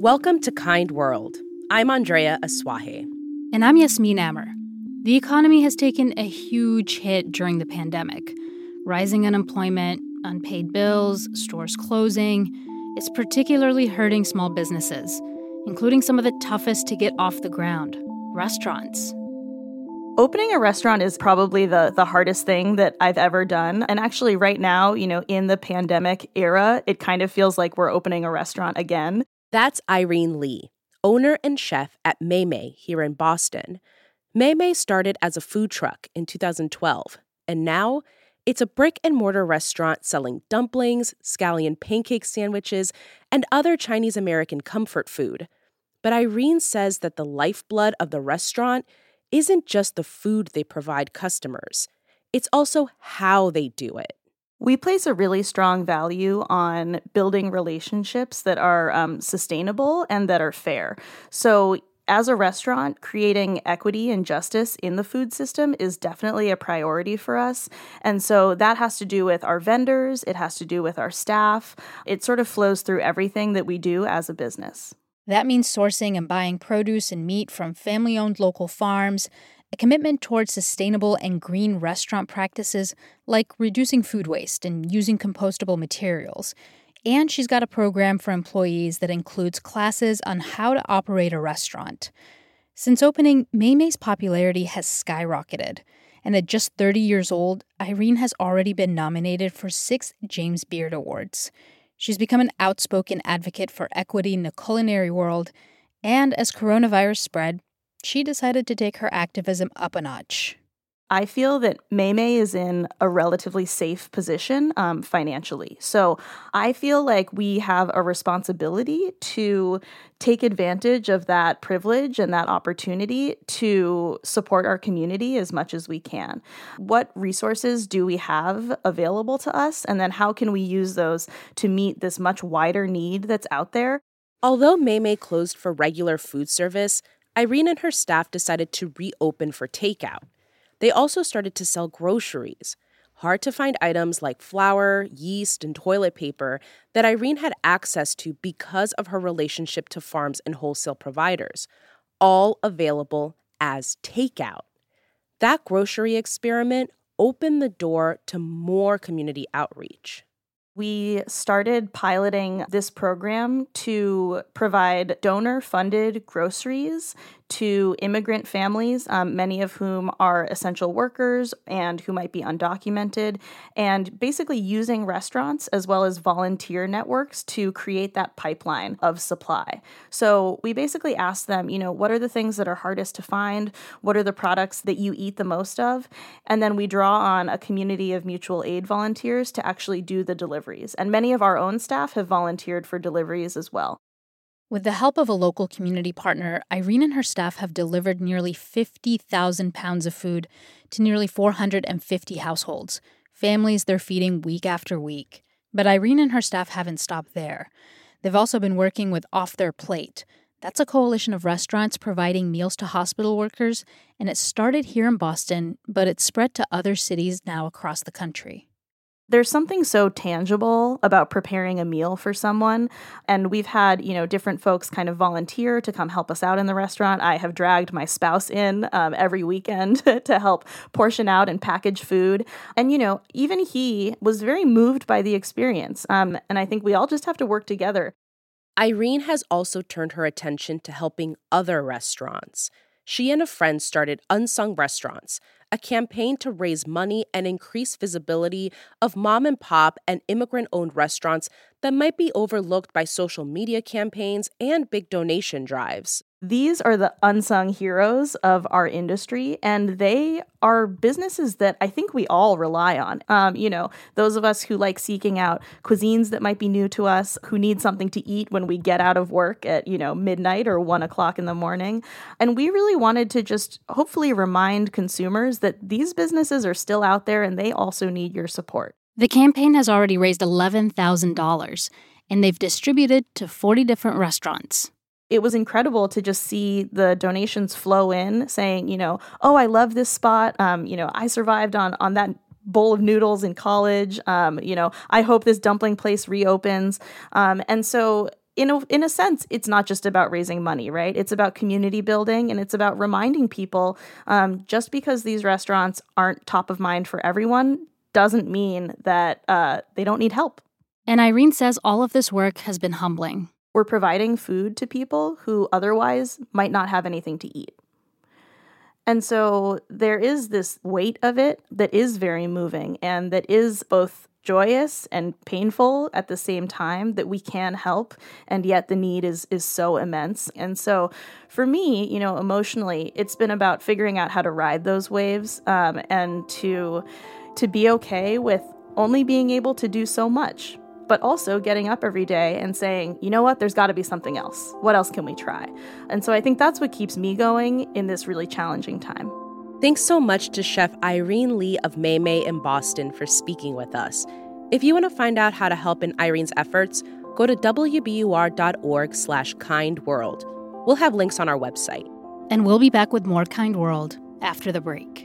Welcome to Kind World. I'm Andrea Asuaje. And I'm Yasmin Amer. The economy has taken a huge hit during the pandemic. Rising unemployment, unpaid bills, stores closing. It's particularly hurting small businesses, including some of the toughest to get off the ground restaurants. Opening a restaurant is probably the the hardest thing that I've ever done. And actually right now, you know, in the pandemic era, it kind of feels like we're opening a restaurant again. That's Irene Li, owner and chef at Mei Mei here in Boston. Mei Mei started as a food truck in 2012, and now it's a brick and mortar restaurant selling dumplings, scallion pancake sandwiches, and other Chinese American comfort food. But Irene says that the lifeblood of the restaurant isn't just the food they provide customers, it's also how they do it. We place a really strong value on building relationships that are um, sustainable and that are fair. So, as a restaurant, creating equity and justice in the food system is definitely a priority for us. And so that has to do with our vendors, it has to do with our staff. It sort of flows through everything that we do as a business. That means sourcing and buying produce and meat from family owned local farms, a commitment towards sustainable and green restaurant practices like reducing food waste and using compostable materials. And she's got a program for employees that includes classes on how to operate a restaurant. Since opening, Mei Mei's popularity has skyrocketed. And at just 30 years old, Irene has already been nominated for six James Beard Awards. She's become an outspoken advocate for equity in the culinary world. And as coronavirus spread, she decided to take her activism up a notch. I feel that Mei Mei is in a relatively safe position um, financially. So I feel like we have a responsibility to take advantage of that privilege and that opportunity to support our community as much as we can. What resources do we have available to us? And then how can we use those to meet this much wider need that's out there? Although Mei Mei closed for regular food service, Irene and her staff decided to reopen for takeout. They also started to sell groceries, hard to find items like flour, yeast, and toilet paper that Irene had access to because of her relationship to farms and wholesale providers, all available as takeout. That grocery experiment opened the door to more community outreach. We started piloting this program to provide donor funded groceries to immigrant families, um, many of whom are essential workers and who might be undocumented, and basically using restaurants as well as volunteer networks to create that pipeline of supply. So we basically asked them, you know, what are the things that are hardest to find? What are the products that you eat the most of? And then we draw on a community of mutual aid volunteers to actually do the deliveries. And many of our own staff have volunteered for deliveries as well. With the help of a local community partner, Irene and her staff have delivered nearly 50,000 pounds of food to nearly 450 households, families they're feeding week after week. But Irene and her staff haven't stopped there. They've also been working with Off Their Plate. That's a coalition of restaurants providing meals to hospital workers, and it started here in Boston, but it's spread to other cities now across the country. There's something so tangible about preparing a meal for someone. And we've had, you know, different folks kind of volunteer to come help us out in the restaurant. I have dragged my spouse in um, every weekend to help portion out and package food. And, you know, even he was very moved by the experience. Um, and I think we all just have to work together. Irene has also turned her attention to helping other restaurants. She and a friend started Unsung Restaurants, a campaign to raise money and increase visibility of mom and pop and immigrant owned restaurants that might be overlooked by social media campaigns and big donation drives. These are the unsung heroes of our industry, and they are businesses that I think we all rely on. Um, you know, those of us who like seeking out cuisines that might be new to us, who need something to eat when we get out of work at, you know, midnight or one o'clock in the morning. And we really wanted to just hopefully remind consumers that these businesses are still out there and they also need your support. The campaign has already raised $11,000, and they've distributed to 40 different restaurants it was incredible to just see the donations flow in saying, you know, oh, I love this spot. Um, you know, I survived on on that bowl of noodles in college. Um, you know, I hope this dumpling place reopens. Um, and so in a, in a sense, it's not just about raising money, right? It's about community building and it's about reminding people um, just because these restaurants aren't top of mind for everyone doesn't mean that uh, they don't need help. And Irene says all of this work has been humbling we're providing food to people who otherwise might not have anything to eat. And so there is this weight of it that is very moving and that is both joyous and painful at the same time that we can help and yet the need is is so immense and so for me you know emotionally it's been about figuring out how to ride those waves um, and to to be okay with only being able to do so much but also getting up every day and saying, you know what, there's got to be something else. What else can we try? And so I think that's what keeps me going in this really challenging time. Thanks so much to Chef Irene Li of Mei Mei in Boston for speaking with us. If you want to find out how to help in Irene's efforts, go to wbur.org slash kindworld. We'll have links on our website. And we'll be back with more Kind World after the break.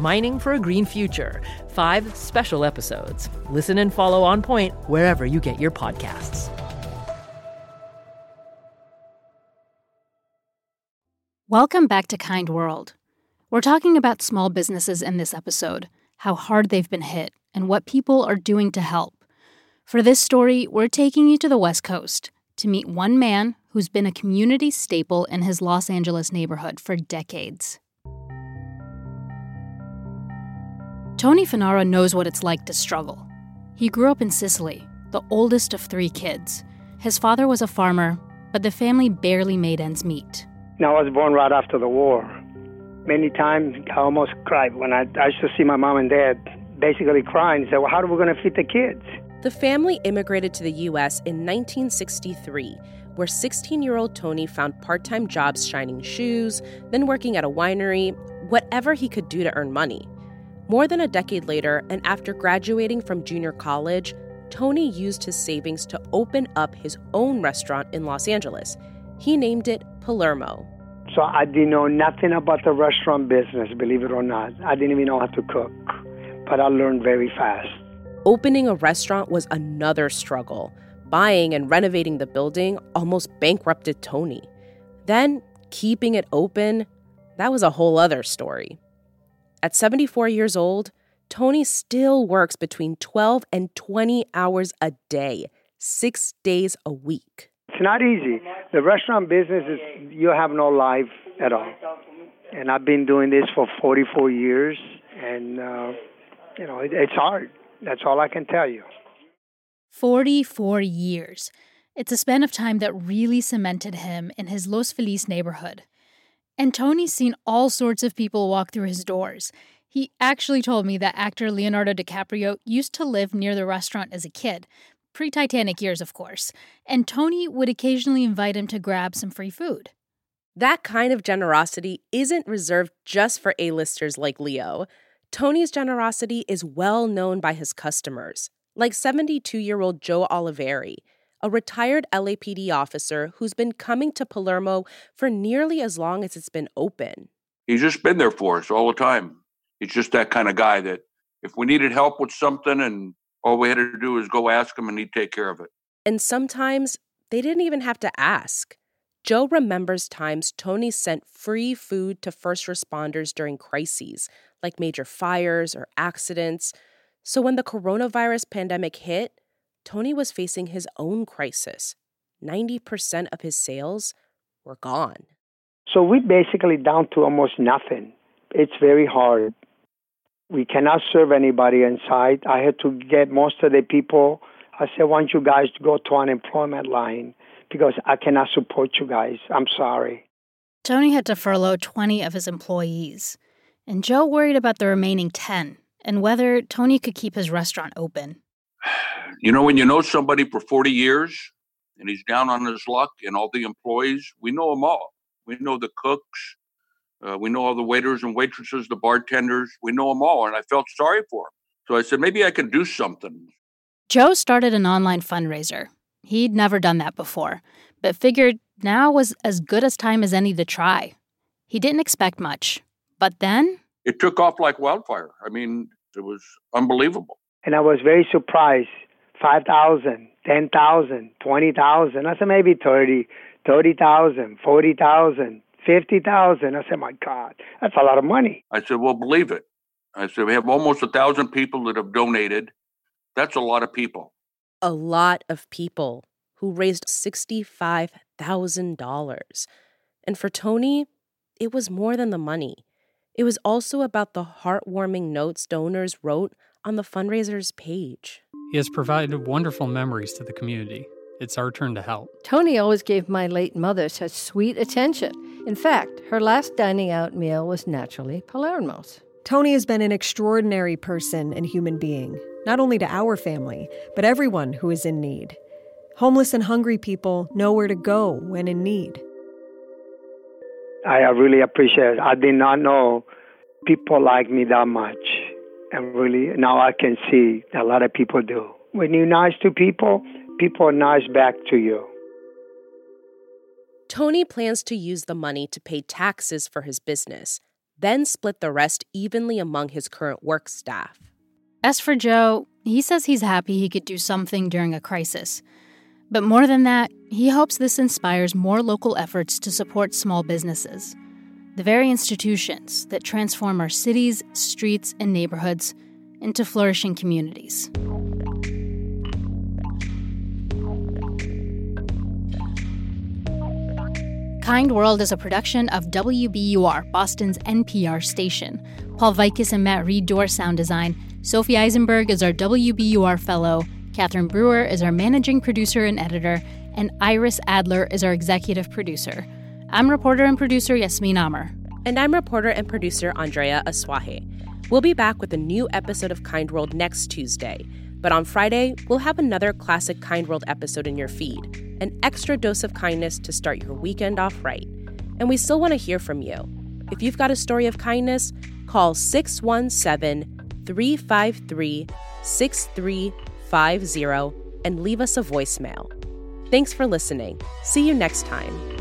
Mining for a Green Future. Five special episodes. Listen and follow On Point wherever you get your podcasts. Welcome back to Kind World. We're talking about small businesses in this episode, how hard they've been hit, and what people are doing to help. For this story, we're taking you to the West Coast to meet one man who's been a community staple in his Los Angeles neighborhood for decades. Tony Finaro knows what it's like to struggle. He grew up in Sicily, the oldest of three kids. His father was a farmer, but the family barely made ends meet. Now, I was born right after the war. Many times I almost cried when I, I used to see my mom and dad basically crying and say, Well, how are we going to feed the kids? The family immigrated to the U.S. in 1963, where 16 year old Tony found part time jobs shining shoes, then working at a winery, whatever he could do to earn money. More than a decade later, and after graduating from junior college, Tony used his savings to open up his own restaurant in Los Angeles. He named it Palermo. So I didn't know nothing about the restaurant business, believe it or not. I didn't even know how to cook, but I learned very fast. Opening a restaurant was another struggle. Buying and renovating the building almost bankrupted Tony. Then, keeping it open, that was a whole other story. At 74 years old, Tony still works between 12 and 20 hours a day, six days a week. It's not easy. The restaurant business is, you have no life at all. And I've been doing this for 44 years, and, uh, you know, it, it's hard. That's all I can tell you. 44 years. It's a span of time that really cemented him in his Los Feliz neighborhood. And Tony's seen all sorts of people walk through his doors. He actually told me that actor Leonardo DiCaprio used to live near the restaurant as a kid, pre Titanic years, of course, and Tony would occasionally invite him to grab some free food. That kind of generosity isn't reserved just for A-listers like Leo. Tony's generosity is well known by his customers, like 72 year old Joe Oliveri, a retired LAPD officer who's been coming to Palermo for nearly as long as it's been open. He's just been there for us all the time. He's just that kind of guy that if we needed help with something and all we had to do is go ask him and he'd take care of it. And sometimes they didn't even have to ask. Joe remembers times Tony sent free food to first responders during crises, like major fires or accidents. So when the coronavirus pandemic hit, Tony was facing his own crisis. 90% of his sales were gone. So we basically down to almost nothing. It's very hard. We cannot serve anybody inside. I had to get most of the people. I said, I want you guys to go to unemployment line because I cannot support you guys. I'm sorry. Tony had to furlough 20 of his employees, and Joe worried about the remaining 10 and whether Tony could keep his restaurant open. You know, when you know somebody for 40 years and he's down on his luck and all the employees, we know them all. We know the cooks, uh, we know all the waiters and waitresses, the bartenders, we know them all. And I felt sorry for him. So I said, maybe I can do something. Joe started an online fundraiser. He'd never done that before, but figured now was as good a time as any to try. He didn't expect much, but then. It took off like wildfire. I mean, it was unbelievable. And I was very surprised 5,000, 10,000, 20,000. I said maybe 30, 30,000, 40,000, 50,000. I said, my God, that's a lot of money. I said, well, believe it. I said, we have almost a thousand people that have donated. That's a lot of people. A lot of people who raised $65,000. And for Tony, it was more than the money. It was also about the heartwarming notes donors wrote on the fundraiser's page. He has provided wonderful memories to the community. It's our turn to help. Tony always gave my late mother such sweet attention. In fact, her last dining out meal was naturally Palermo's. Tony has been an extraordinary person and human being, not only to our family, but everyone who is in need. Homeless and hungry people know where to go when in need. I really appreciate it. I did not know people like me that much. And really, now I can see a lot of people do. When you're nice to people, people are nice back to you. Tony plans to use the money to pay taxes for his business, then split the rest evenly among his current work staff. As for Joe, he says he's happy he could do something during a crisis. But more than that, he hopes this inspires more local efforts to support small businesses, the very institutions that transform our cities, streets, and neighborhoods into flourishing communities. Kind World is a production of WBUR, Boston's NPR station. Paul Vaitkus and Matt Reed do our sound design. Sophie Eisenberg is our WBUR fellow. Catherine Brewer is our managing producer and editor. And Iris Adler is our executive producer. I'm reporter and producer Yasmin Amer. And I'm reporter and producer Andrea Asuaje. We'll be back with a new episode of Kind World next Tuesday. But on Friday, we'll have another classic Kind World episode in your feed an extra dose of kindness to start your weekend off right. And we still want to hear from you. If you've got a story of kindness, call 617 353 6350 and leave us a voicemail. Thanks for listening. See you next time.